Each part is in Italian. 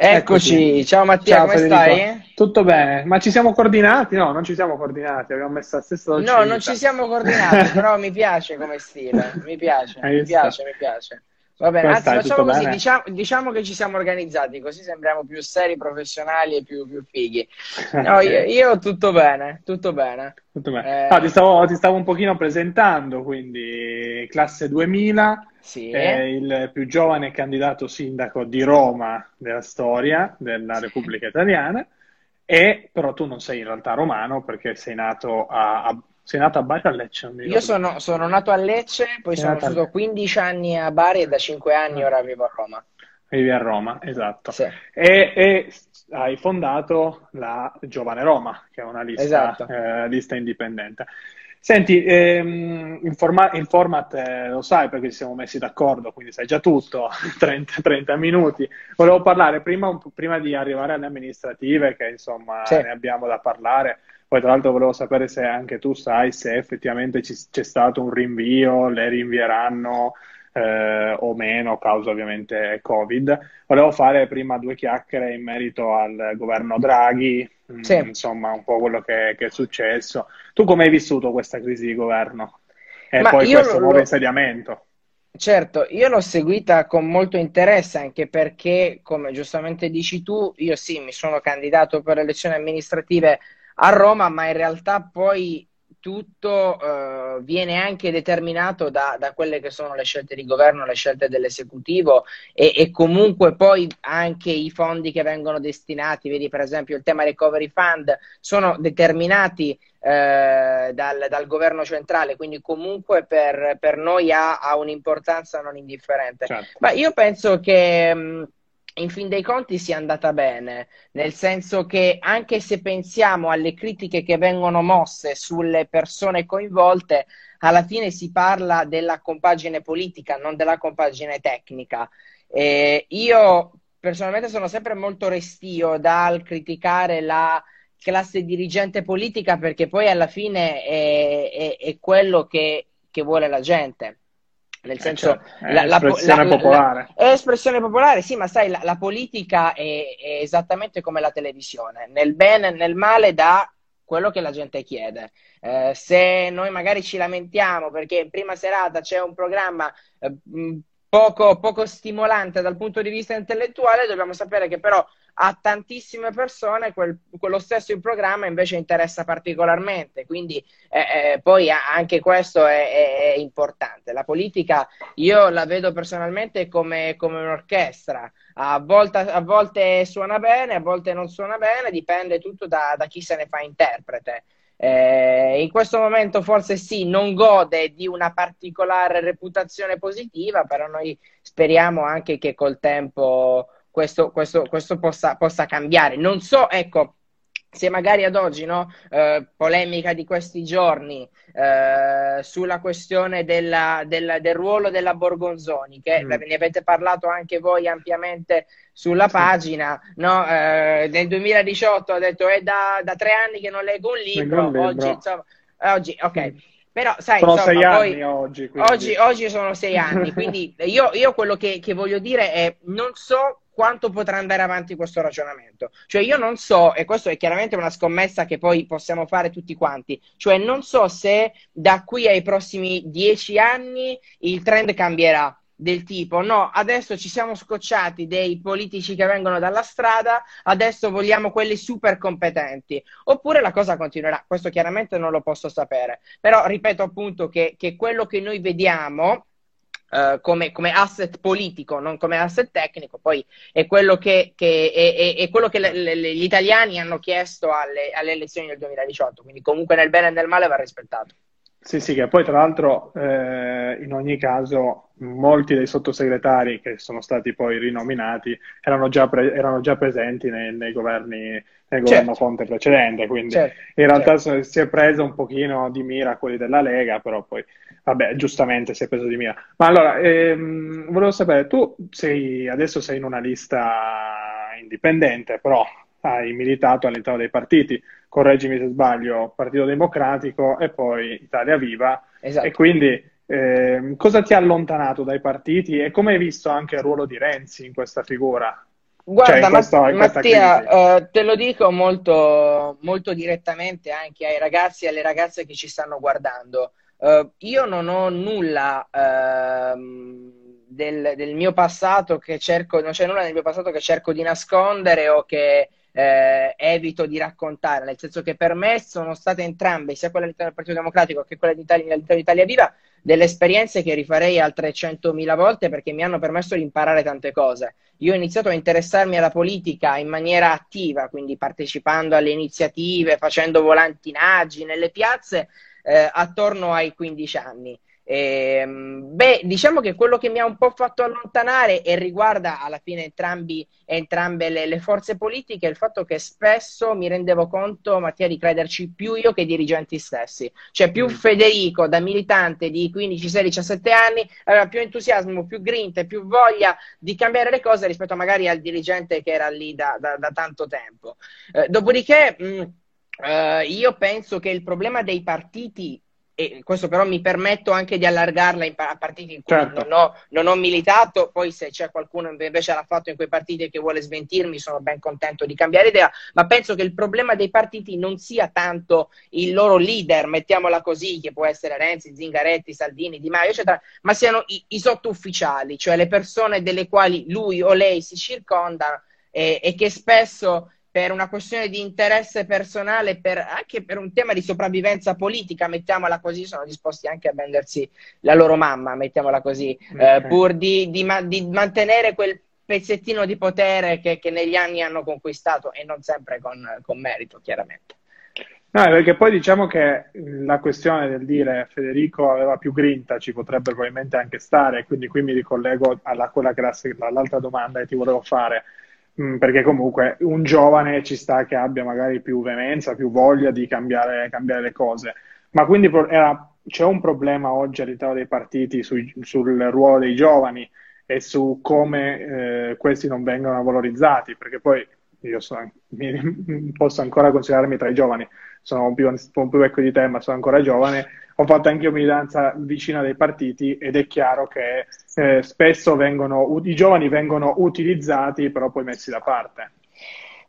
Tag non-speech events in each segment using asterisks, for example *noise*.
Eccoci, ciao Mattia, ciao, come Federico. stai? Tutto bene, ma ci siamo coordinati? No, non ci siamo coordinati, abbiamo messo la stessa dolce No, non ci siamo coordinati, *laughs* però mi piace come stile, mi piace, mi piace, mi piace. Va bene, anzi facciamo così, diciamo, diciamo, che ci siamo organizzati, così sembriamo più seri, professionali e più, più fighi. No, *laughs* io, io, tutto bene, tutto bene. Tutto bene. Eh... Ah, ti, stavo, ti, stavo, un pochino presentando, quindi classe 2000, sì. il più giovane candidato sindaco di Roma della storia della sì. Repubblica Italiana, e però tu non sei in realtà romano perché sei nato a, a sei nato a Bari o a Lecce? Io sono, sono, nato a Lecce, poi sei sono stato 15 anni a Bari e da 5 anni ora vivo a Roma. Vivi a Roma, esatto. Sì. E, e, hai fondato la Giovane Roma, che è una lista, esatto. eh, lista indipendente. Senti, ehm, il, forma- il, format eh, lo sai perché ci siamo messi d'accordo, quindi sai già tutto, *laughs* 30, 30 minuti. Volevo parlare prima, prima, di arrivare alle amministrative, che insomma sì. ne abbiamo da parlare, poi tra l'altro volevo sapere se anche tu sai se effettivamente ci, c'è stato un rinvio, le rinvieranno eh, o meno, causa ovviamente Covid. Volevo fare prima due chiacchiere in merito al governo Draghi, mm, sì. insomma un po' quello che, che, è successo. Tu come hai vissuto questa crisi di governo? E Ma poi questo lo... nuovo insediamento? Certo, io l'ho seguita con molto interesse anche perché, come giustamente dici tu, io sì, mi sono candidato per le elezioni amministrative a Roma, ma in realtà poi tutto eh, viene anche determinato da, da, quelle che sono le scelte di governo, le scelte dell'esecutivo e, e, comunque poi anche i fondi che vengono destinati, vedi per esempio il tema recovery fund, sono determinati eh, dal, dal, governo centrale, quindi comunque per, per noi ha, ha, un'importanza non indifferente. Certo. Ma io penso che... Mh, in fin dei conti sia andata bene, nel senso che anche se pensiamo alle critiche che vengono mosse sulle persone coinvolte, alla fine si parla della compagine politica, non della compagine tecnica. Eh, io personalmente sono sempre molto restio dal criticare la classe dirigente politica perché poi alla fine è, è, è quello che, che vuole la gente. Nel eh, senso, eh cioè, la, espressione la, popolare. La, è espressione popolare, sì, ma sai, la, politica è, è, esattamente come la televisione, nel bene e nel male dà quello che la gente chiede. Eh, se noi magari ci lamentiamo perché in prima serata c'è un programma eh, poco, poco stimolante dal punto di vista intellettuale, dobbiamo sapere che però a tantissime persone quel, quello stesso programma invece interessa particolarmente, quindi eh, eh, poi anche questo è, è, è, importante. La politica io la vedo personalmente come, come un'orchestra, a volte, a volte, suona bene, a volte non suona bene, dipende tutto da, da chi se ne fa interprete. Eh, in questo momento forse sì, non gode di una particolare reputazione positiva, però noi speriamo anche che col tempo questo, questo, questo possa, possa, cambiare. Non so, ecco, se magari ad oggi, no, eh, polemica di questi giorni eh, sulla questione della, della, del ruolo della Borgonzoni, che mm. ne avete parlato anche voi ampiamente sulla pagina, no? eh, nel 2018 ha detto è da, da, tre anni che non leggo un libro, un libro. oggi, insomma, oggi ok. Però, sai, sono insomma, sei anni oggi, oggi, oggi. sono sei anni, *laughs* quindi io, io quello che, che voglio dire è non so quanto potrà andare avanti questo ragionamento. Cioè io non so, e questo è chiaramente una scommessa che poi possiamo fare tutti quanti, cioè non so se da qui ai prossimi dieci anni il trend cambierà del tipo no, adesso ci siamo scocciati dei politici che vengono dalla strada, adesso vogliamo quelli super competenti, oppure la cosa continuerà, questo chiaramente non lo posso sapere, però ripeto appunto che, che quello che noi vediamo Uh, come, come, asset politico, non come asset tecnico, poi è quello che, che, è, è quello che le, le, gli italiani hanno chiesto alle, alle, elezioni del 2018, quindi comunque nel bene e nel male va rispettato. Sì, sì, che poi tra l'altro eh, in ogni caso molti dei sottosegretari che sono stati poi rinominati erano già, pre- erano già presenti nei, nei, governi, nel governo certo. Conte precedente, quindi certo. in realtà certo. si è preso un pochino di mira quelli della Lega, però poi Vabbè, giustamente si è preso di mira. Ma allora, ehm, volevo sapere, tu sei, adesso sei in una lista indipendente, però hai militato all'interno dei partiti, correggimi se sbaglio, Partito Democratico e poi Italia Viva. Esatto. E quindi eh, cosa ti ha allontanato dai partiti e come hai visto anche il ruolo di Renzi in questa figura? Guarda, cioè, questo, Mattia, uh, te lo dico molto, molto direttamente anche ai ragazzi e alle ragazze che ci stanno guardando. Uh, io non ho nulla uh, del, del, mio passato che cerco, non c'è nulla nel mio passato che cerco di nascondere o che eh, evito di raccontare, nel senso che per me sono state entrambe, sia quella all'interno del Partito Democratico che quella all'interno di Italia Viva, delle esperienze che rifarei altre 100.000 volte perché mi hanno permesso di imparare tante cose. Io ho iniziato a interessarmi alla politica in maniera attiva, quindi partecipando alle iniziative, facendo volantinaggi nelle piazze eh, attorno ai 15 anni. Eh, beh, diciamo che quello che mi ha un po' fatto allontanare e riguarda alla fine entrambi, entrambe le, le, forze politiche è il fatto che spesso mi rendevo conto, Mattia, di crederci più io che i dirigenti stessi. Cioè più mm. Federico da militante di 15, 16, 17 anni aveva più entusiasmo, più grinta e più voglia di cambiare le cose rispetto magari al dirigente che era lì da, da, da tanto tempo. Eh, dopodiché... Mh, Uh, io penso che il problema dei partiti e questo però mi permetto anche di allargarla a partiti in cui certo. non, ho, non, ho, militato, poi se c'è qualcuno invece l'ha fatto in quei partiti che vuole smentirmi sono ben contento di cambiare idea, ma penso che il problema dei partiti non sia tanto il loro leader, mettiamola così, che può essere Renzi, Zingaretti, Salvini, Di Maio, eccetera, ma siano i, i sottufficiali, cioè le persone delle quali lui o lei si circonda e, e che spesso per una questione di interesse personale, per, anche per un tema di sopravvivenza politica, mettiamola così, sono disposti anche a vendersi la loro mamma, mettiamola così, eh, okay. eh, pur di, di, di, mantenere quel pezzettino di potere che, che, negli anni hanno conquistato e non sempre con, con merito, chiaramente. No, perché poi diciamo che la questione del dire Federico aveva più grinta ci potrebbe probabilmente anche stare, quindi qui mi ricollego alla quella che era l'altra domanda che ti volevo fare perché comunque un giovane ci sta che abbia magari più veemenza, più voglia di cambiare, cambiare le cose. Ma quindi era, c'è un problema oggi all'interno dei partiti sui, sul ruolo dei giovani e su come eh, questi non vengono valorizzati, perché poi io sono, mi, *laughs* posso ancora considerarmi tra i giovani, sono un un più vecchio di te, ma sono ancora giovane ho fatto anche io militanza vicina dei partiti ed è chiaro che eh, spesso vengono, i giovani vengono utilizzati però poi messi da parte.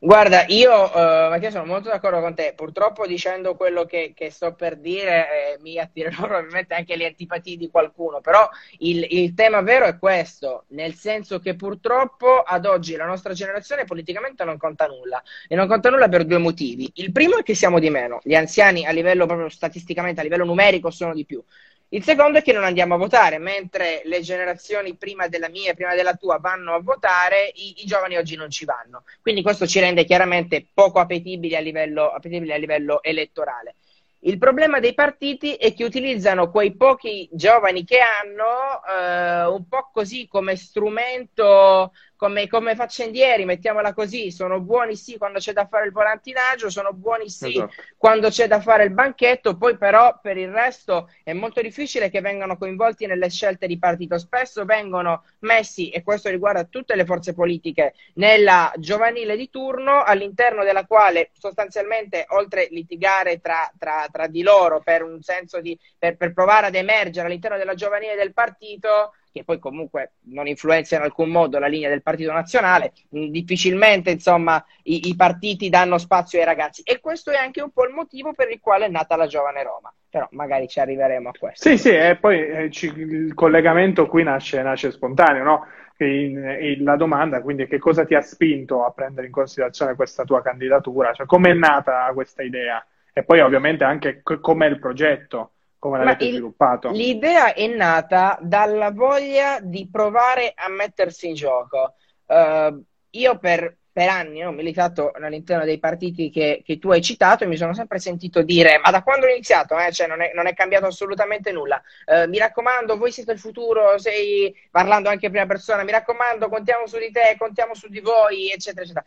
Guarda, io uh, Mattia sono molto d'accordo con te, purtroppo dicendo quello che, che sto per dire eh, mi attirerò *laughs* probabilmente anche le antipatie di qualcuno, però il, il, tema vero è questo, nel senso che purtroppo ad oggi la nostra generazione politicamente non conta nulla e non conta nulla per due motivi. Il primo è che siamo di meno, gli anziani a livello proprio statisticamente, a livello numerico sono di più. Il secondo è che non andiamo a votare, mentre le generazioni prima della mia e prima della tua vanno a votare, i, i, giovani oggi non ci vanno. Quindi questo ci rende chiaramente poco appetibili a livello, appetibili a livello elettorale. Il problema dei partiti è che utilizzano quei pochi giovani che hanno eh, un po' così come strumento come, come, faccendieri, mettiamola così, sono buoni sì quando c'è da fare il volantinaggio, sono buoni sì esatto. quando c'è da fare il banchetto, poi però per il resto è molto difficile che vengano coinvolti nelle scelte di partito. Spesso vengono messi, e questo riguarda tutte le forze politiche, nella giovanile di turno, all'interno della quale sostanzialmente, oltre litigare tra, tra, tra di loro per un senso di, per, per provare ad emergere all'interno della giovanile del partito, che poi comunque non influenza in alcun modo la linea del partito nazionale, mm, difficilmente insomma i, i, partiti danno spazio ai ragazzi. E questo è anche un po' il motivo per il quale è nata la giovane Roma, però magari ci arriveremo a questo. Sì, sì, e poi eh, ci, il collegamento qui nasce, nasce spontaneo, no? In, in, la domanda quindi che cosa ti ha spinto a prendere in considerazione questa tua candidatura, cioè come è nata questa idea? E poi ovviamente anche com'è il progetto come l'avete il, sviluppato? L'idea è nata dalla voglia di provare a mettersi in gioco. Uh, io per, per, anni ho militato all'interno dei partiti che, che, tu hai citato e mi sono sempre sentito dire: Ma da quando ho iniziato? Eh? Cioè, non, è, non, è, cambiato assolutamente nulla. Uh, mi raccomando, voi siete il futuro, sei parlando anche in prima persona. Mi raccomando, contiamo su di te, contiamo su di voi, eccetera, eccetera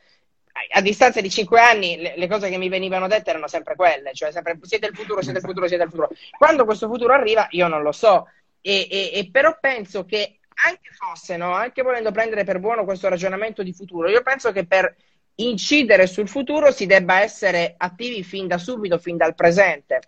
a distanza di cinque anni le, le, cose che mi venivano dette erano sempre quelle, cioè sempre siete il futuro, siete il futuro, siete il futuro. Quando questo futuro arriva io non lo so, e, e, e però penso che anche fosse, no? anche volendo prendere per buono questo ragionamento di futuro, io penso che per incidere sul futuro si debba essere attivi fin da subito, fin dal presente.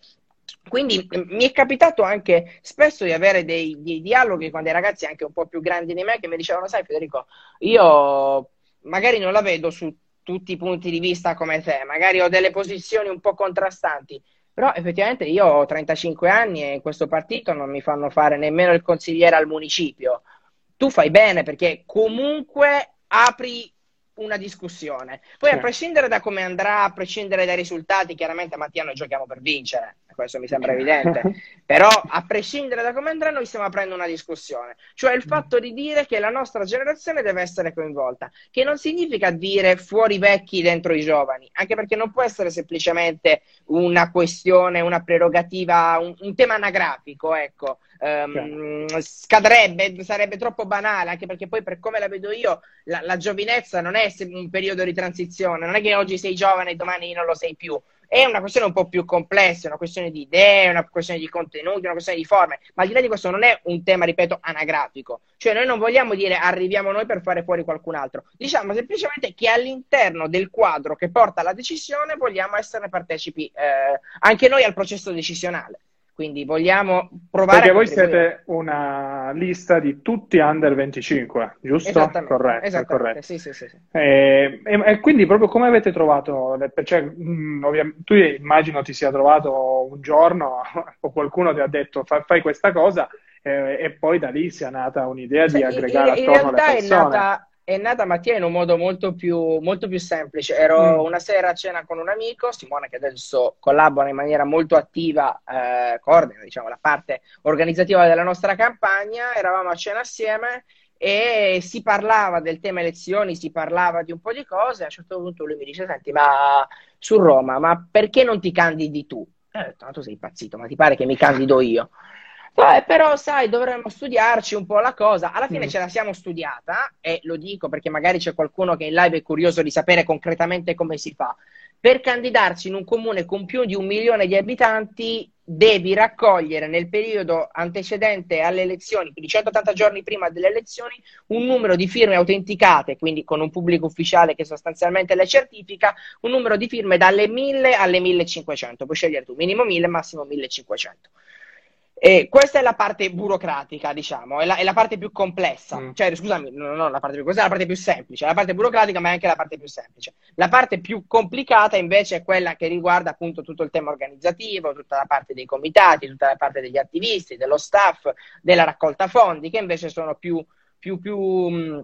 Quindi mi è capitato anche spesso di avere dei, dei dialoghi con dei ragazzi anche un po' più grandi di me che mi dicevano, sai Federico, io magari non la vedo su tutti i punti di vista come te, magari ho delle posizioni un po' contrastanti, però effettivamente io ho 35 anni e in questo partito non mi fanno fare nemmeno il consigliere al municipio. Tu fai bene perché comunque apri una discussione. Poi a prescindere da come andrà, a prescindere dai risultati, chiaramente Mattia noi giochiamo per vincere questo mi sembra evidente, *laughs* però a prescindere da come andrà noi stiamo aprendo una discussione, cioè il fatto di dire che la nostra generazione deve essere coinvolta, che non significa dire fuori vecchi dentro i giovani, anche perché non può essere semplicemente una questione, una prerogativa, un, un tema anagrafico, ecco. Um, scadrebbe, sarebbe troppo banale, anche perché poi per come la vedo io, la, la giovinezza non è un periodo di transizione, non è che oggi sei giovane e domani non lo sei più è una questione un po' più complessa, una questione di idee, una questione di contenuti, una questione di forme, ma al di là di questo non è un tema, ripeto, anagrafico, cioè noi non vogliamo dire arriviamo noi per fare fuori qualcun altro, diciamo semplicemente che all'interno del quadro che porta alla decisione vogliamo essere partecipi eh, anche noi al processo decisionale. Quindi vogliamo provare Perché voi siete una lista di tutti under 25, giusto? Esattamente, corretto, esattamente. corretto. Sì, sì, sì, e, e, e, quindi proprio come avete trovato, cioè, mh, tu immagino ti sia trovato un giorno *laughs* o qualcuno ti ha detto fai, fai questa cosa eh, e poi da lì sia nata un'idea cioè, di aggregare in, attorno in alle persone. È nata è nata Mattia in un modo molto più, molto più semplice. Ero mm. una sera a cena con un amico, Simone, che adesso collabora in maniera molto attiva, eh, coordina diciamo, la parte organizzativa della nostra campagna. Eravamo a cena assieme e si parlava del tema elezioni, si parlava di un po' di cose. A un certo punto lui mi dice: Senti, ma su Roma, ma perché non ti candidi tu? E ho detto: Ma tu sei impazzito, ma ti pare che mi candido io? Eh, però, sai, dovremmo studiarci un po' la cosa. Alla fine mm. ce la siamo studiata, e lo dico perché magari c'è qualcuno che in live è curioso di sapere concretamente come si fa. Per candidarsi in un comune con più di un milione di abitanti, devi raccogliere nel periodo antecedente alle elezioni, quindi 180 giorni prima delle elezioni, un numero di firme autenticate, quindi con un pubblico ufficiale che sostanzialmente le certifica, un numero di firme dalle 1000 alle 1500. Puoi scegliere tu, minimo 1000, massimo 1500. E questa è la parte burocratica, diciamo, è la, è la parte più complessa. Mm. Cioè, scusami, no, no, la parte più, questa è la parte più semplice, la parte burocratica, ma è anche la parte più semplice. La parte più complicata, invece, è quella che riguarda appunto tutto il tema organizzativo, tutta la parte dei comitati, tutta la parte degli attivisti, dello staff, della raccolta fondi, che invece sono più, più, più,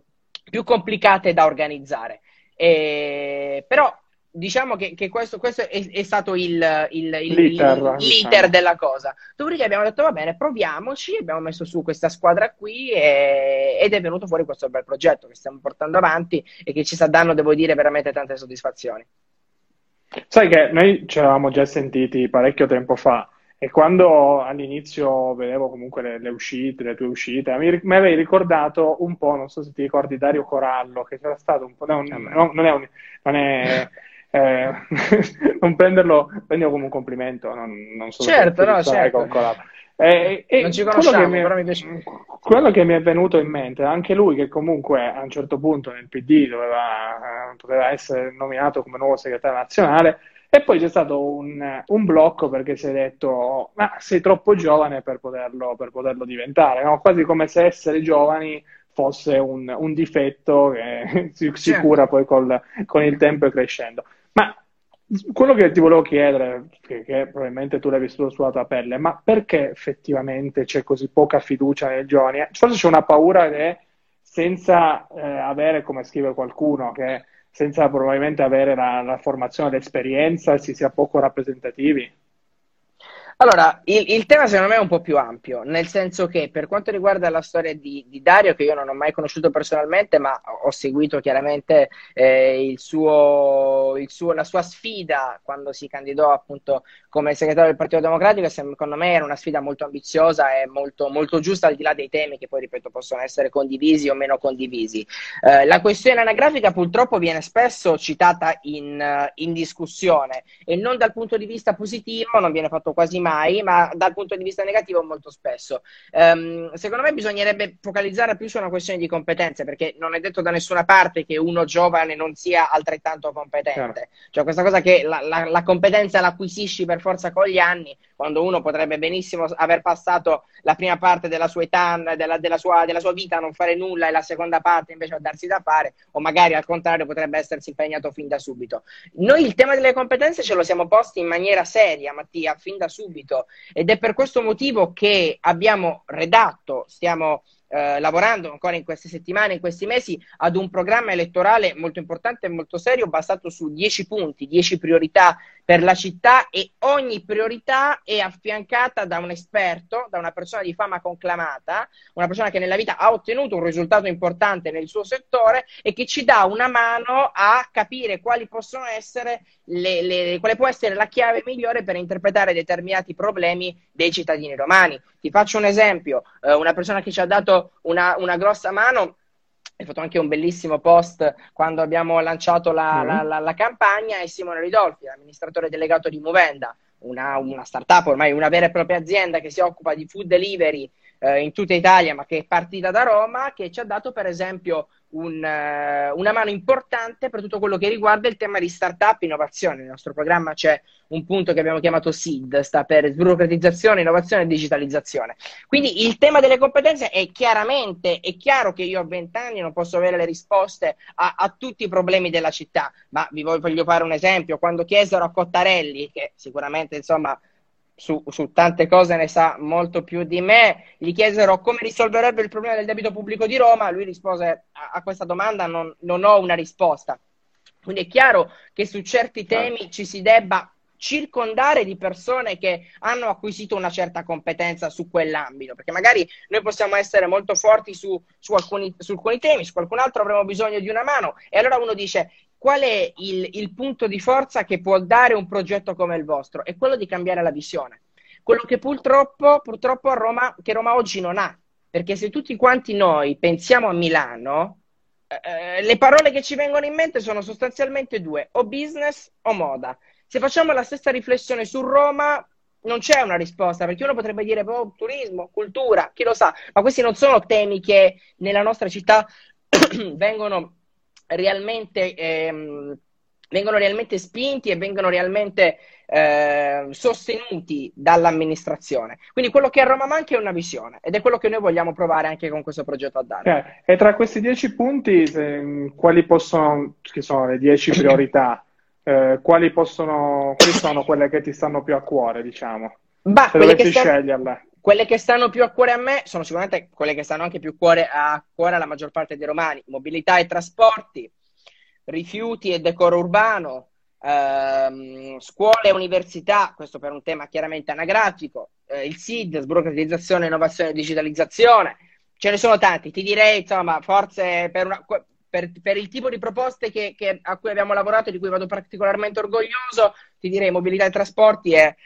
più complicate da organizzare. E, però diciamo che, che questo, questo è, è, stato il, il, il, l'iter, l'iter diciamo. della cosa. Dopodiché abbiamo detto va bene, proviamoci, abbiamo messo su questa squadra qui e, ed è venuto fuori questo bel progetto che stiamo portando avanti e che ci sta dando, devo dire, veramente tante soddisfazioni. Sai che noi ci eravamo già sentiti parecchio tempo fa e quando all'inizio vedevo comunque le, le uscite, le tue uscite, mi, mi, avevi ricordato un po', non so se ti ricordi Dario Corallo, che c'era stato un po', non, non, non è, un, non è eh, *laughs* non prenderlo, prenderlo, come un complimento, non, non so certo, no, certo. Eh, non ci conosciamo, mi, però mi piace. Quello che mi è venuto in mente, anche lui che comunque a un certo punto nel PD doveva, poteva essere nominato come nuovo segretario nazionale, e poi c'è stato un, un, blocco perché si è detto: Ma sei troppo giovane per poterlo, per poterlo diventare, no? quasi come se essere giovani fosse un, un difetto che *laughs* si, si certo. cura poi col, con il tempo e crescendo. Ma quello che ti volevo chiedere, che, che, probabilmente tu l'hai vissuto sulla tua pelle, ma perché effettivamente c'è così poca fiducia nei giovani? Forse c'è una paura che senza eh, avere, come scrive qualcuno, che senza probabilmente avere la, la formazione, l'esperienza, si sia poco rappresentativi? Allora, il, il, tema secondo me è un po' più ampio, nel senso che per quanto riguarda la storia di, di Dario, che io non ho mai conosciuto personalmente, ma ho seguito chiaramente eh, suo, suo, la sua sfida quando si candidò appunto come segretario del Partito Democratico, secondo me era una sfida molto ambiziosa e molto, molto giusta al di là dei temi che poi, ripeto, possono essere condivisi o meno condivisi. Eh, la questione anagrafica purtroppo viene spesso citata in, in discussione e non dal punto di vista positivo, non viene fatto quasi mai mai, ma dal punto di vista negativo molto spesso. Um, secondo me bisognerebbe focalizzare più su una questione di competenze, perché non è detto da nessuna parte che uno giovane non sia altrettanto competente. Certo. Cioè questa cosa che la, la, la competenza l'acquisisci per forza con gli anni, quando uno potrebbe benissimo aver passato la prima parte della sua età, della, della, sua, della sua vita a non fare nulla e la seconda parte invece a darsi da fare, o magari al contrario potrebbe essersi impegnato fin da subito. Noi il tema delle competenze ce lo siamo posti in maniera seria, Mattia, fin da subito, ed è per questo motivo che abbiamo redatto, stiamo eh, lavorando ancora in queste settimane, in questi mesi, ad un programma elettorale molto importante e molto serio, basato su 10 punti, 10 priorità per la città e ogni priorità è affiancata da un esperto, da una persona di fama conclamata, una persona che nella vita ha ottenuto un risultato importante nel suo settore e che ci dà una mano a capire quali possono essere le, le, quale può essere la chiave migliore per interpretare determinati problemi dei cittadini romani. Ti faccio un esempio, eh, una persona che ci ha dato una, una grossa mano hai fatto anche un bellissimo post quando abbiamo lanciato la, mm. la, la, la campagna è Simone Ridolfi, amministratore delegato di Movenda, una, una startup, ormai una vera e propria azienda che si occupa di food delivery eh, in tutta Italia, ma che è partita da Roma, che ci ha dato per esempio un, uh, una mano importante per tutto quello che riguarda il tema di startup innovazione. Nel nostro programma c'è un punto che abbiamo chiamato SID, sta per sburocratizzazione, innovazione e digitalizzazione. Quindi il tema delle competenze è chiaramente, è chiaro che io a 20 anni non posso avere le risposte a, a tutti i problemi della città, ma vi voglio fare un esempio. Quando chiesero a Cottarelli, che sicuramente insomma su, su, tante cose ne sa molto più di me, gli chiesero come risolverebbe il problema del debito pubblico di Roma, lui rispose a, a questa domanda non, non, ho una risposta. Quindi è chiaro che su certi temi certo. ci si debba circondare di persone che hanno acquisito una certa competenza su quell'ambito, perché magari noi possiamo essere molto forti su, su, alcuni, su alcuni temi, su qualcun altro avremo bisogno di una mano e allora uno dice qual è il, il, punto di forza che può dare un progetto come il vostro? È quello di cambiare la visione. Quello che purtroppo, purtroppo Roma, che Roma oggi non ha. Perché se tutti quanti noi pensiamo a Milano, eh, le parole che ci vengono in mente sono sostanzialmente due, o business o moda. Se facciamo la stessa riflessione su Roma, non c'è una risposta, perché uno potrebbe dire oh, turismo, cultura, chi lo sa, ma questi non sono temi che nella nostra città *clears throat* vengono realmente, ehm, vengono realmente spinti e vengono realmente eh, sostenuti dall'amministrazione. Quindi quello che a Roma manca è una visione ed è quello che noi vogliamo provare anche con questo progetto a dare. Eh, e tra questi dieci punti, se, quali possono, che sono le dieci priorità, eh, quali, possono, quali sono quelle che ti stanno più a cuore, diciamo? Bah, se dovessi stanno... sceglierle quelle che stanno più a cuore a me sono sicuramente quelle che stanno anche più cuore, a cuore alla maggior parte dei romani: mobilità e trasporti, rifiuti e decoro urbano, ehm, scuole e università, questo per un tema chiaramente anagrafico, eh, il SID, sburocratizzazione, innovazione e digitalizzazione. Ce ne sono tanti, ti direi, insomma, forse per, una, per, per il tipo di proposte che, che, a cui abbiamo lavorato e di cui vado particolarmente orgoglioso, ti direi mobilità e trasporti e,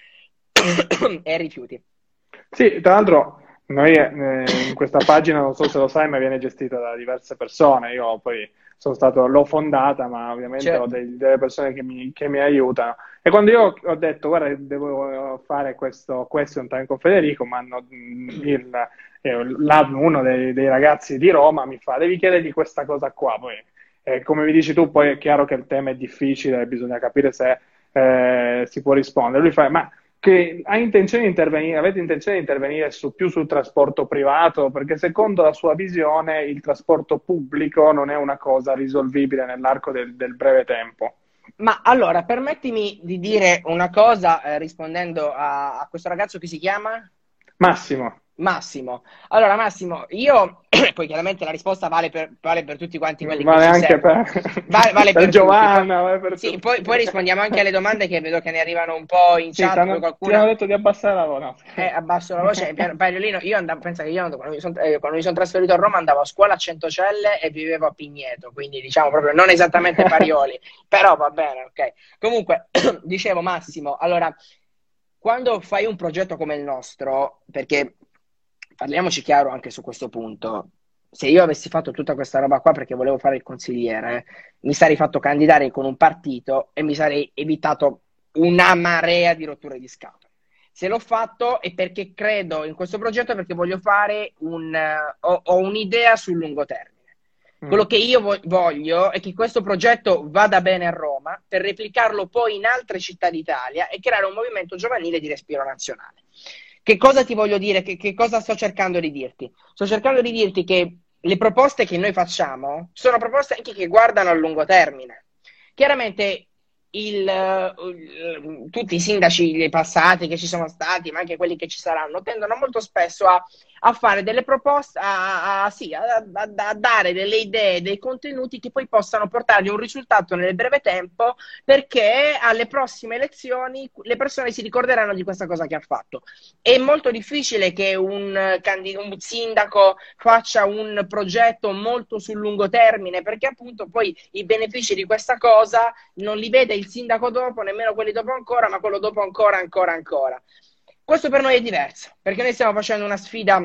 *coughs* e rifiuti. Sì, tra l'altro noi eh, in questa pagina, non so se lo sai, ma viene gestita da diverse persone. Io poi sono stato, l'ho fondata, ma ovviamente certo. ho dei, delle persone che mi, che mi, aiutano. E quando io ho detto, guarda, devo fare questo question time con Federico, ma hanno mm, il, eh, uno dei, dei, ragazzi di Roma mi fa, devi chiedergli questa cosa qua. Poi, eh, come mi dici tu, poi è chiaro che il tema è difficile, bisogna capire se eh, si può rispondere. Lui fa, ma che ha intenzione di intervenire, avete intenzione di intervenire su, più sul trasporto privato, perché secondo la sua visione il trasporto pubblico non è una cosa risolvibile nell'arco del, del breve tempo. Ma allora, permettimi di dire una cosa eh, rispondendo a, a questo ragazzo che si chiama? Massimo. Massimo. Allora, Massimo, io *clears throat* poi chiaramente la risposta vale per, vale per tutti quanti quelli vale che anche per, vale, vale *laughs* per, per Giovanna, vale per sì, poi, poi, rispondiamo anche alle domande che vedo che ne arrivano un po' in chat. Sì, qualcuno... Ti hanno detto di abbassare la voce. *laughs* Eh, abbasso la voce. Pagliolino, io andavo, pensa che io quando mi, sono, eh, quando mi sono trasferito a Roma andavo a scuola a Centocelle e vivevo a Pigneto, quindi diciamo proprio non esattamente *laughs* Parioli, però va bene, ok. Comunque, *clears throat* dicevo Massimo, allora quando fai un progetto come il nostro, perché parliamoci chiaro anche su questo punto. Se io avessi fatto tutta questa roba qua perché volevo fare il consigliere, mi sarei fatto candidare con un partito e mi sarei evitato una marea di rotture di scatole. Se l'ho fatto è perché credo in questo progetto, perché voglio fare un... ho, ho un'idea sul lungo termine. Mm. Quello che io voglio è che questo progetto vada bene a Roma per replicarlo poi in altre città d'Italia e creare un movimento giovanile di respiro nazionale. Che cosa ti voglio dire? Che, che cosa sto cercando di dirti? Sto cercando di dirti che le proposte che noi facciamo sono proposte anche che guardano a lungo termine. Chiaramente il, il, tutti i sindaci passati che ci sono stati, ma anche quelli che ci saranno, tendono molto spesso a a fare delle proposte, a, a, sì, a, a, dare delle idee, dei contenuti che poi possano portargli un risultato nel breve tempo, perché alle prossime elezioni le persone si ricorderanno di questa cosa che ha fatto. È molto difficile che un, un sindaco faccia un progetto molto sul lungo termine, perché appunto poi i benefici di questa cosa non li vede il sindaco dopo, nemmeno quelli dopo ancora, ma quello dopo ancora, ancora, ancora. Questo per noi è diverso, perché noi stiamo facendo una sfida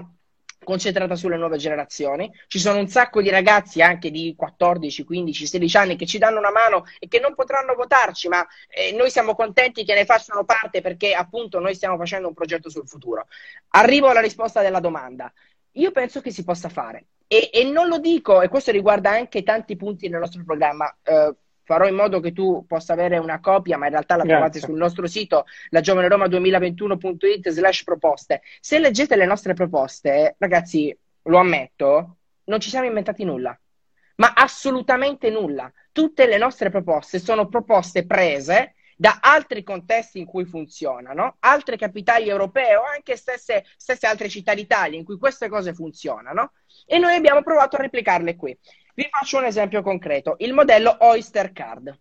concentrata sulle nuove generazioni. Ci sono un sacco di ragazzi anche di 14, 15, 16 anni che ci danno una mano e che non potranno votarci, ma eh, noi siamo contenti che ne facciano parte perché appunto noi stiamo facendo un progetto sul futuro. Arrivo alla risposta della domanda. Io penso che si possa fare e, e non lo dico, e questo riguarda anche tanti punti nel nostro programma. Eh, farò in modo che tu possa avere una copia, ma in realtà la Grazie. trovate sul nostro sito, lagiovaneroma2021.it slash proposte. Se leggete le nostre proposte, ragazzi, lo ammetto, non ci siamo inventati nulla, ma assolutamente nulla. Tutte le nostre proposte sono proposte prese da altri contesti in cui funzionano, altre capitali europee o anche stesse, stesse altre città d'Italia in cui queste cose funzionano e noi abbiamo provato a replicarle qui. Vi faccio un esempio concreto, il modello Oyster Card.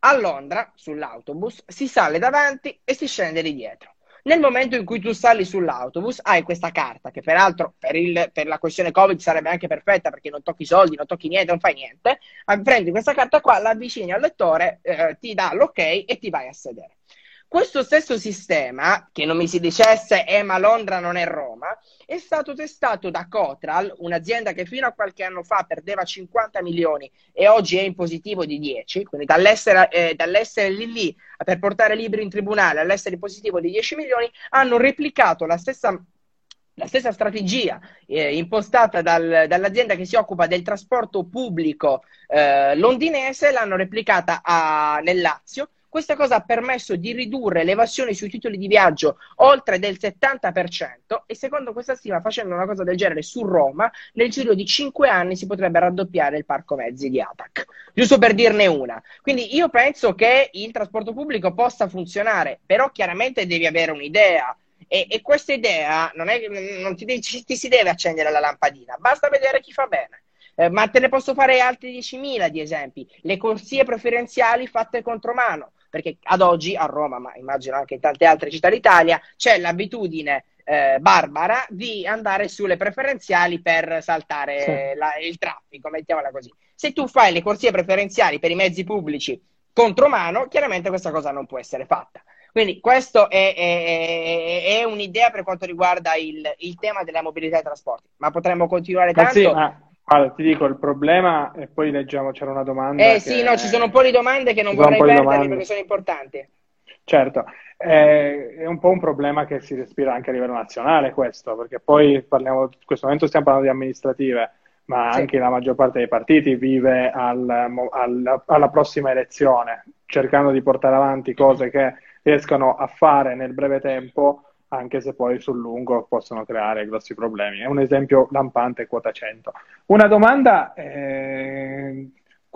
A Londra, sull'autobus, si sale davanti e si scende di dietro. Nel momento in cui tu sali sull'autobus, hai questa carta, che peraltro per, il, per, la questione Covid sarebbe anche perfetta perché non tocchi soldi, non tocchi niente, non fai niente. Prendi questa carta qua, la avvicini al lettore, eh, ti dà l'ok e ti vai a sedere. Questo stesso sistema, che non mi si dicesse, eh, ma Londra non è Roma, è stato testato da Cotral, un'azienda che fino a qualche anno fa perdeva 50 milioni e oggi è in positivo di 10, quindi dall'essere, eh, dall'essere lì lì per portare libri in tribunale all'essere in positivo di 10 milioni, hanno replicato la stessa la stessa strategia eh, impostata dal, dall'azienda che si occupa del trasporto pubblico eh, londinese l'hanno replicata a, nel Lazio questa cosa ha permesso di ridurre l'evasione sui titoli di viaggio oltre del 70% e secondo questa stima facendo una cosa del genere su Roma nel giro di 5 anni si potrebbe raddoppiare il parco mezzi di ATAC. Giusto per dirne una. Quindi io penso che il trasporto pubblico possa funzionare, però chiaramente devi avere un'idea. E, e questa idea non, è, non ti, ti si deve accendere la lampadina, basta vedere chi fa bene. Eh, ma te ne posso fare altri 10.000 di esempi. Le corsie preferenziali fatte contro mano perché ad oggi a Roma, ma immagino anche in tante altre città d'Italia, c'è l'abitudine eh, barbara di andare sulle preferenziali per saltare sì. la, il traffico, mettiamola così. Se tu fai le corsie preferenziali per i mezzi pubblici contro mano, chiaramente questa cosa non può essere fatta. Quindi questa è, è, è, un'idea per quanto riguarda il, il, tema della mobilità e trasporti, ma potremmo continuare tanto. Sì, ma allora, ti dico il problema e poi leggiamo, c'era una domanda. Eh sì, no, ci sono un po' di domande che non vorrei perdere perché sono importanti. Certo, eh, è un po' un problema che si respira anche a livello nazionale questo, perché poi parliamo, in questo momento stiamo parlando di amministrative, ma sì. anche la maggior parte dei partiti vive al, al, alla prossima elezione, cercando di portare avanti cose che riescono a fare nel breve tempo anche se poi sul lungo possono creare grossi problemi. È un esempio lampante quota 100. Una domanda, eh,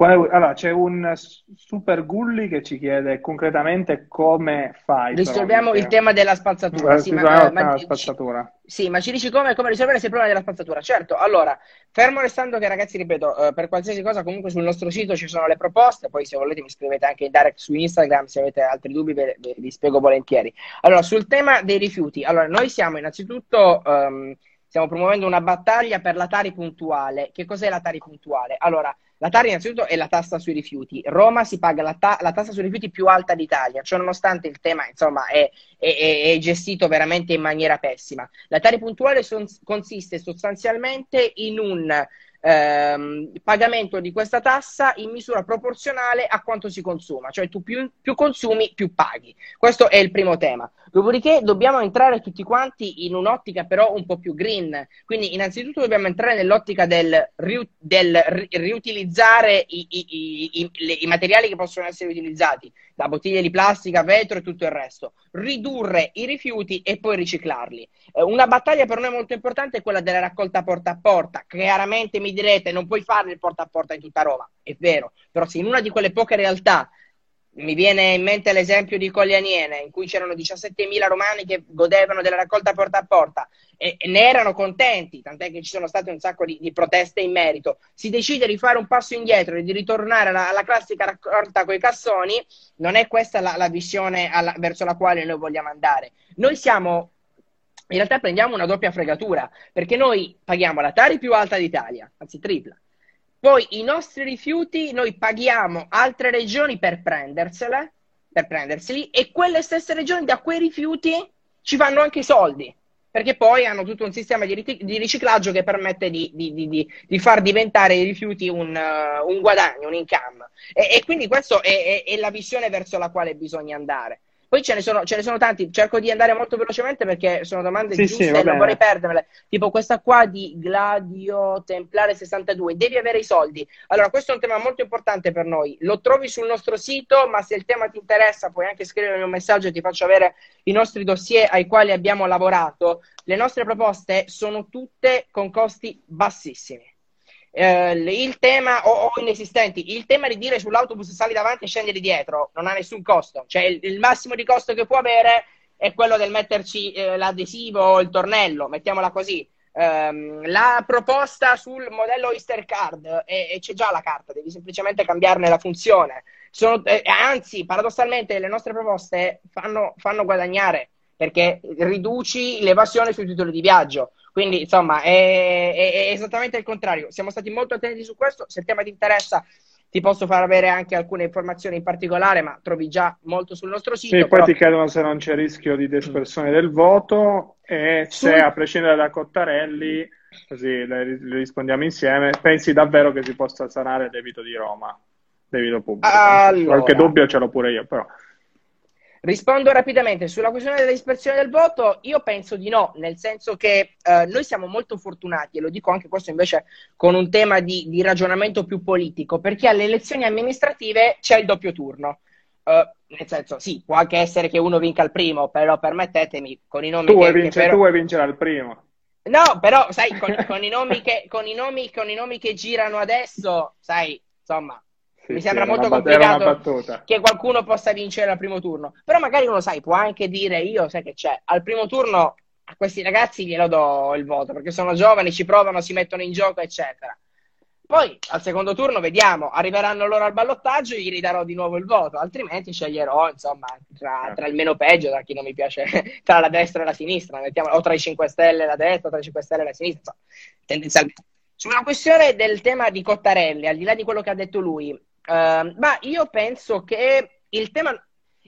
allora, c'è un super Gulli che ci chiede concretamente come fai. Risolviamo il tema della spazzatura. Eh, sì, ma, ma, spazzatura. Sì, ma ci dici come, come risolvere il problema della spazzatura? Certo, allora, fermo restando che ragazzi, ripeto, eh, per qualsiasi cosa comunque sul nostro sito ci sono le proposte, poi se volete mi scrivete anche in direct su Instagram, se avete altri dubbi ve, ve, vi spiego volentieri. Allora, sul tema dei rifiuti, allora, noi siamo innanzitutto... Um, stiamo promuovendo una battaglia per la Tari puntuale. Che cos'è la Tari puntuale? Allora, la Tari innanzitutto è la tassa sui rifiuti. Roma si paga la, ta- la tassa sui rifiuti più alta d'Italia, cioè nonostante il tema insomma, è, è, è, gestito veramente in maniera pessima. La Tari puntuale son- consiste sostanzialmente in un ehm, pagamento di questa tassa in misura proporzionale a quanto si consuma, cioè tu più, più, consumi più paghi. Questo è il primo tema. Dopodiché dobbiamo entrare tutti quanti in un'ottica però un po' più green, quindi innanzitutto dobbiamo entrare nell'ottica del, riu- del ri- riutilizzare i, i, i, i materiali che possono essere utilizzati, da bottiglie di plastica, vetro e tutto il resto, ridurre i rifiuti e poi riciclarli. Eh, una battaglia per noi molto importante è quella della raccolta porta a porta. Chiaramente mi direte non puoi fare il porta a porta in tutta Roma, è vero, però se in una di quelle poche realtà mi viene in mente l'esempio di Coglianiene, in cui c'erano 17.000 romani che godevano della raccolta porta a porta e, e ne erano contenti, tant'è che ci sono state un sacco di, di, proteste in merito. Si decide di fare un passo indietro e di ritornare alla, alla classica raccolta con i cassoni, non è questa la, la visione alla, verso la quale noi vogliamo andare. Noi siamo in realtà prendiamo una doppia fregatura, perché noi paghiamo la Tari più alta d'Italia, anzi tripla. Poi i nostri rifiuti noi paghiamo altre regioni per prendersele, per prenderseli, e quelle stesse regioni da quei rifiuti ci fanno anche i soldi, perché poi hanno tutto un sistema di, riciclaggio che permette di, di, di, di far diventare i rifiuti un, uh, un guadagno, un income. E, e quindi questa è, è, è la visione verso la quale bisogna andare. Poi ce ne, sono, ce ne, sono, tanti, cerco di andare molto velocemente perché sono domande sì, giuste sì, e non vorrei perdermele. Tipo questa qua di Gladio Templare 62, devi avere i soldi. Allora, questo è un tema molto importante per noi. Lo trovi sul nostro sito, ma se il tema ti interessa puoi anche scrivermi un messaggio e ti faccio avere i nostri dossier ai quali abbiamo lavorato. Le nostre proposte sono tutte con costi bassissimi eh, il tema, o, o, inesistenti, il tema di dire sull'autobus sali davanti e scendi di dietro non ha nessun costo, cioè il, il massimo di costo che può avere è quello del metterci eh, l'adesivo o il tornello, mettiamola così. Um, la proposta sul modello Easter Card e, e, c'è già la carta, devi semplicemente cambiarne la funzione. Sono, eh, anzi, paradossalmente, le nostre proposte fanno, fanno guadagnare perché riduci l'evasione sui titoli di viaggio. Quindi, insomma, è, è, è, esattamente il contrario. Siamo stati molto attenti su questo. Se il tema ti interessa, ti posso far avere anche alcune informazioni in particolare, ma trovi già molto sul nostro sito. Sì, però... poi ti chiedono se non c'è rischio di dispersione del voto e se, a prescindere da Cottarelli, così le, le rispondiamo insieme, pensi davvero che si possa sanare il debito di Roma? Debito pubblico. Allora... Qualche dubbio ce l'ho pure io, però. Rispondo rapidamente sulla questione della dispersione del voto. Io penso di no, nel senso che eh, noi siamo molto fortunati, e lo dico anche questo invece con un tema di, di ragionamento più politico, perché alle elezioni amministrative c'è il doppio turno. Uh, nel senso, sì, può anche essere che uno vinca il primo, però permettetemi, con i nomi tu che, vince, però... Tu vuoi vincere al primo. No, però, sai, con, *laughs* con, i che, con, i nomi, con i nomi che girano adesso, sai, insomma, sì, mi sembra sì, molto complicato che qualcuno possa vincere al primo turno. Però magari uno, sai, può anche dire io, sai che c'è, al primo turno a questi ragazzi glielo do il voto perché sono giovani, ci provano, si mettono in gioco, eccetera. Poi al secondo turno vediamo, arriveranno loro al ballottaggio e gli ridarò di nuovo il voto, altrimenti sceglierò insomma tra, tra il meno peggio, tra chi non mi piace, *laughs* tra la destra e la sinistra, mettiamo, o tra i 5 Stelle e la destra, o tra i 5 Stelle e la sinistra. Tendenzialmente. Sulla questione del tema di Cottarelli, al di là di quello che ha detto lui, Uh, ma io penso che il tema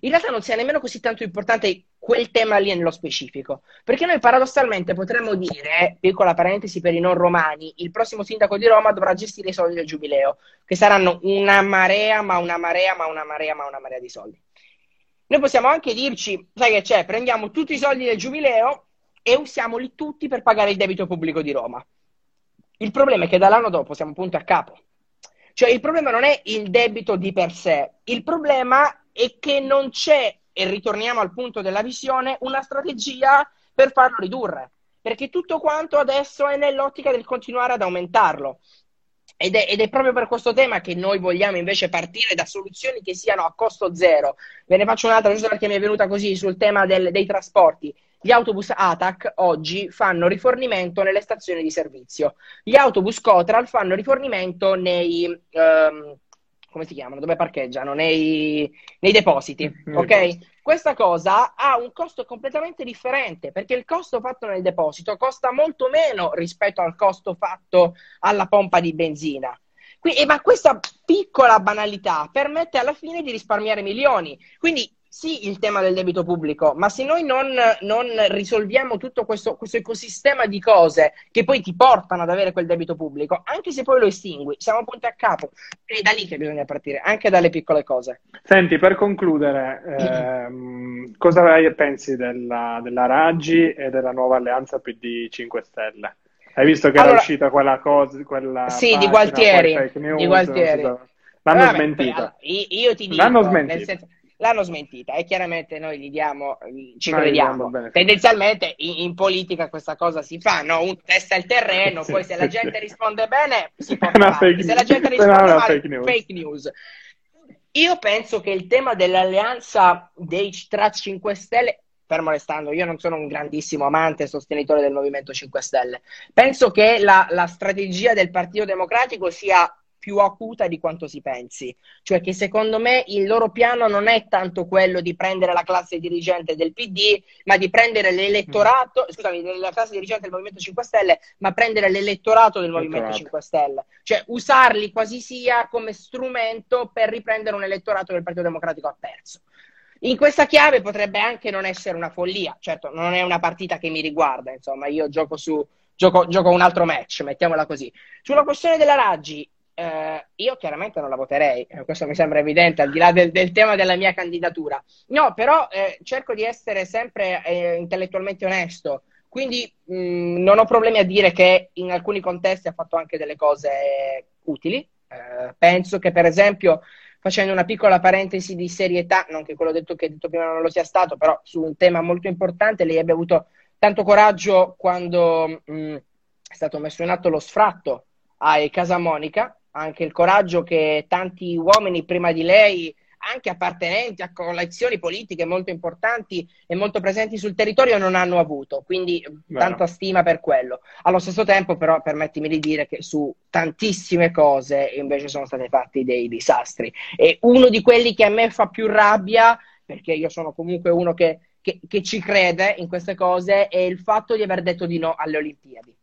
in realtà non sia nemmeno così tanto importante quel tema lì nello specifico, perché noi paradossalmente potremmo dire, piccola parentesi per i non romani, il prossimo sindaco di Roma dovrà gestire i soldi del giubileo, che saranno una marea, ma una marea, ma una marea, ma una marea di soldi. Noi possiamo anche dirci, sai che c'è, prendiamo tutti i soldi del giubileo e usiamoli tutti per pagare il debito pubblico di Roma. Il problema è che dall'anno dopo siamo punto a capo cioè il problema non è il debito di per sé, il problema è che non c'è, e ritorniamo al punto della visione, una strategia per farlo ridurre, perché tutto quanto adesso è nell'ottica del continuare ad aumentarlo. Ed è, ed è, proprio per questo tema che noi vogliamo invece partire da soluzioni che siano a costo zero. Ve ne faccio un'altra, giusto perché mi è venuta così sul tema del, dei trasporti. Gli autobus ATAC oggi fanno rifornimento nelle stazioni di servizio. Gli autobus Cotral fanno rifornimento nei... Um, come si chiamano? Dove parcheggiano? Nei, nei depositi. Ok? Questa cosa ha un costo completamente differente perché il costo fatto nel deposito costa molto meno rispetto al costo fatto alla pompa di benzina. Qui, ma questa piccola banalità permette alla fine di risparmiare milioni. Quindi sì il tema del debito pubblico, ma se noi non, non risolviamo tutto questo, questo, ecosistema di cose che poi ti portano ad avere quel debito pubblico, anche se poi lo estingui, siamo punti a capo. È da lì che bisogna partire, anche dalle piccole cose. Senti, per concludere, ehm, *clears throat* cosa pensi della, della Raggi e della nuova alleanza PD 5 Stelle? Hai visto che allora, era uscita quella cosa, quella sì, di Gualtieri, news, di Gualtieri. L'hanno Vabbè, smentita. Io ti dico, l'hanno smentita. L'hanno smentita e chiaramente noi gli diamo, ci noi crediamo. Tendenzialmente in, in, politica questa cosa si fa, no? Un testa il terreno, *laughs* poi se la gente risponde bene si porta *laughs* avanti, se la gente risponde male fake news. fake news. Io penso che il tema dell'alleanza dei tra 5 Stelle fermo restando, io non sono un grandissimo amante e sostenitore del Movimento 5 Stelle. Penso che la, la strategia del Partito Democratico sia più acuta di quanto si pensi. Cioè che secondo me il loro piano non è tanto quello di prendere la classe dirigente del PD, ma di prendere l'elettorato, mm. scusami, la classe dirigente del Movimento 5 Stelle, ma prendere l'elettorato del Movimento 5 Stelle. Cioè usarli quasi sia come strumento per riprendere un elettorato che il Partito Democratico ha perso. In questa chiave potrebbe anche non essere una follia, certo non è una partita che mi riguarda, insomma io gioco su, gioco, gioco un altro match, mettiamola così. Sulla questione della Raggi, eh, io chiaramente non la voterei, eh, questo mi sembra evidente, al di là del, del tema della mia candidatura. No, però eh, cerco di essere sempre eh, intellettualmente onesto, quindi mh, mm, non ho problemi a dire che in alcuni contesti ha fatto anche delle cose utili. Eh, penso che, per esempio, facendo una piccola parentesi di serietà, non che quello detto che detto prima non lo sia stato, però su un tema molto importante, lei abbia avuto tanto coraggio quando mh, è stato messo in atto lo sfratto a Casa Monica, anche il coraggio che tanti uomini prima di lei, anche appartenenti a coalizioni politiche molto importanti e molto presenti sul territorio, non hanno avuto. Quindi Vero. tanta stima per quello. Allo stesso tempo, però, permettimi di dire che su tantissime cose invece sono stati fatti dei disastri. E uno di quelli che a me fa più rabbia, perché io sono comunque uno che, che, che ci crede in queste cose, è il fatto di aver detto di no alle Olimpiadi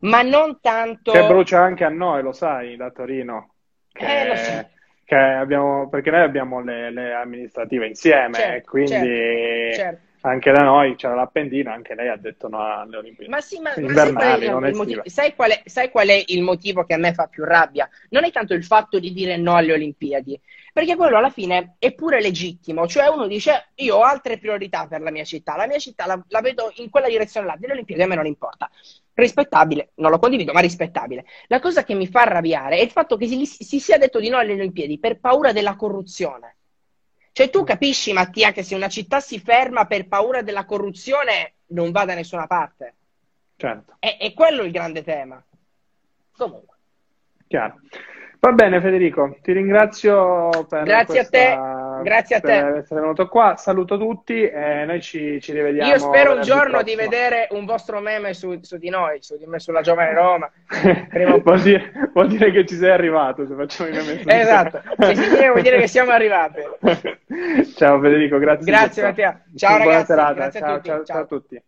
ma non tanto... Che brucia anche a noi, lo sai, da Torino. Che, eh, lo so. abbiamo, perché noi abbiamo le, le amministrative insieme, certo, quindi certo, certo. Anche da noi c'era l'Appendina, anche lei ha detto no alle Olimpiadi. Ma sì, ma, ma sai, qual sai, qual è, sai qual è il motivo che a me fa più rabbia? Non è tanto il fatto di dire no alle Olimpiadi, perché quello alla fine è pure legittimo, cioè uno dice io ho altre priorità per la mia città, la mia città la, la vedo in quella direzione là, delle Olimpiadi a me non importa. Rispettabile, non lo condivido, ma rispettabile. La cosa che mi fa arrabbiare è il fatto che si, si sia detto di no alle Olimpiadi per paura della corruzione. Cioè tu capisci Mattia che se una città si ferma per paura della corruzione non va da nessuna parte. Certo. È, è quello il grande tema. Comunque. Chiaro. Va bene Federico, ti ringrazio per Grazie questa, a te, grazie a te. per essere venuto qua, saluto tutti e noi ci, ci rivediamo. Io spero un giorno prossimo. di vedere un vostro meme su, su di noi, su di me, sulla Giovane Roma. *laughs* vuol, dire, vuol, dire, che ci sei arrivato se facciamo i meme Esatto, vuol dire che siamo arrivati. *laughs* Ciao Federico, grazie. Grazie Mattia, ciao ragazzi, serata. Ciao, ciao, ciao, ciao a tutti.